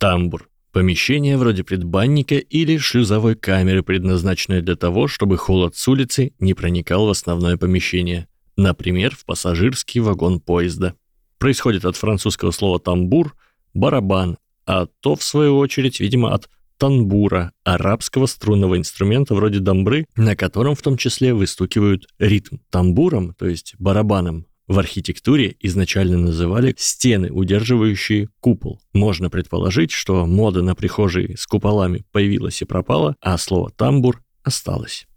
Тамбур. Помещение вроде предбанника или шлюзовой камеры, предназначенное для того, чтобы холод с улицы не проникал в основное помещение. Например, в пассажирский вагон поезда. Происходит от французского слова «тамбур» – барабан, а то, в свою очередь, видимо, от танбура, арабского струнного инструмента вроде дамбры, на котором в том числе выстукивают ритм. Тамбуром, то есть барабаном, в архитектуре изначально называли стены, удерживающие купол. Можно предположить, что мода на прихожие с куполами появилась и пропала, а слово «тамбур» осталось.